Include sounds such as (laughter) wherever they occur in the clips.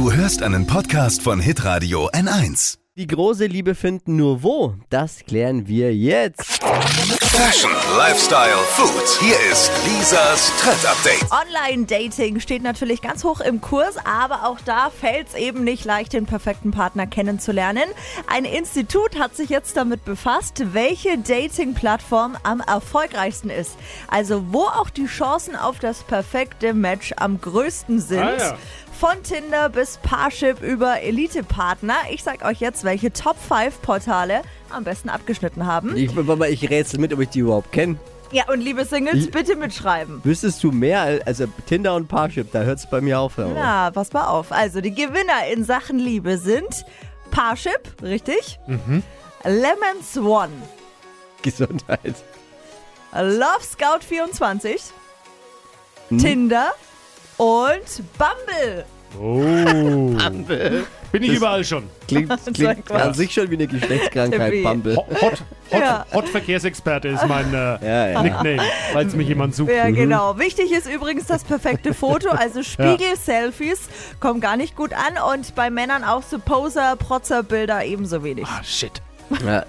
Du hörst einen Podcast von Hitradio N1. Die große Liebe finden nur wo? Das klären wir jetzt. Fashion, Lifestyle, Food. Hier ist Lisas Trend Update. Online-Dating steht natürlich ganz hoch im Kurs, aber auch da fällt es eben nicht leicht, den perfekten Partner kennenzulernen. Ein Institut hat sich jetzt damit befasst, welche Dating-Plattform am erfolgreichsten ist. Also wo auch die Chancen auf das perfekte Match am größten sind. Ah, ja. Von Tinder bis Parship über Elite-Partner. Ich sag euch jetzt, welche Top 5 Portale am besten abgeschnitten haben. Ich, ich rätsel mit, ob ich die überhaupt kenne. Ja, und liebe Singles, Ich- bitte mitschreiben. Wüsstest du mehr als also Tinder und Parship? Da hört es bei mir auf. aber. Na, pass mal auf. Also, die Gewinner in Sachen Liebe sind Parship, richtig? Lemons One, Gesundheit. Love Scout 24, Hm? Tinder und Bumble. Oh. Bumble. Bin ich überall schon. Klingt, (laughs) klingt an sich schon wie eine Geschlechtskrankheit. Bumble. Ho- Hot, Hot, Ja. Hot Verkehrsexperte ist mein äh, (laughs) Ja, ja. Nickname, falls mich jemand sucht. Ja, genau. Wichtig ist übrigens das perfekte Foto, also (laughs) Spiegel-Selfies kommen gar nicht gut an und bei Männern auch so Poser, Protzer-Bilder ebenso wenig. Ah, shit. Ja,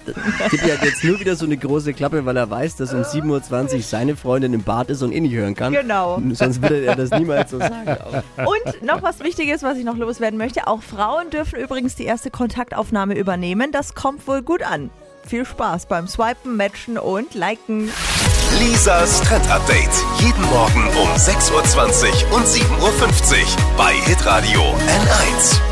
Tippi hat jetzt nur wieder so eine große Klappe, weil er weiß, dass um 7.20 Uhr seine Freundin im Bad ist und eh nicht hören kann. Genau. Sonst würde er das niemals so sagen. Und noch was Wichtiges, was ich noch loswerden möchte. Auch Frauen dürfen übrigens die erste Kontaktaufnahme übernehmen. Das kommt wohl gut an. Viel Spaß beim Swipen, Matchen und Liken. Lisas Trend Update. Jeden Morgen um 6.20 Uhr und 7.50 Uhr bei Hitradio N1.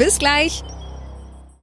Bis gleich.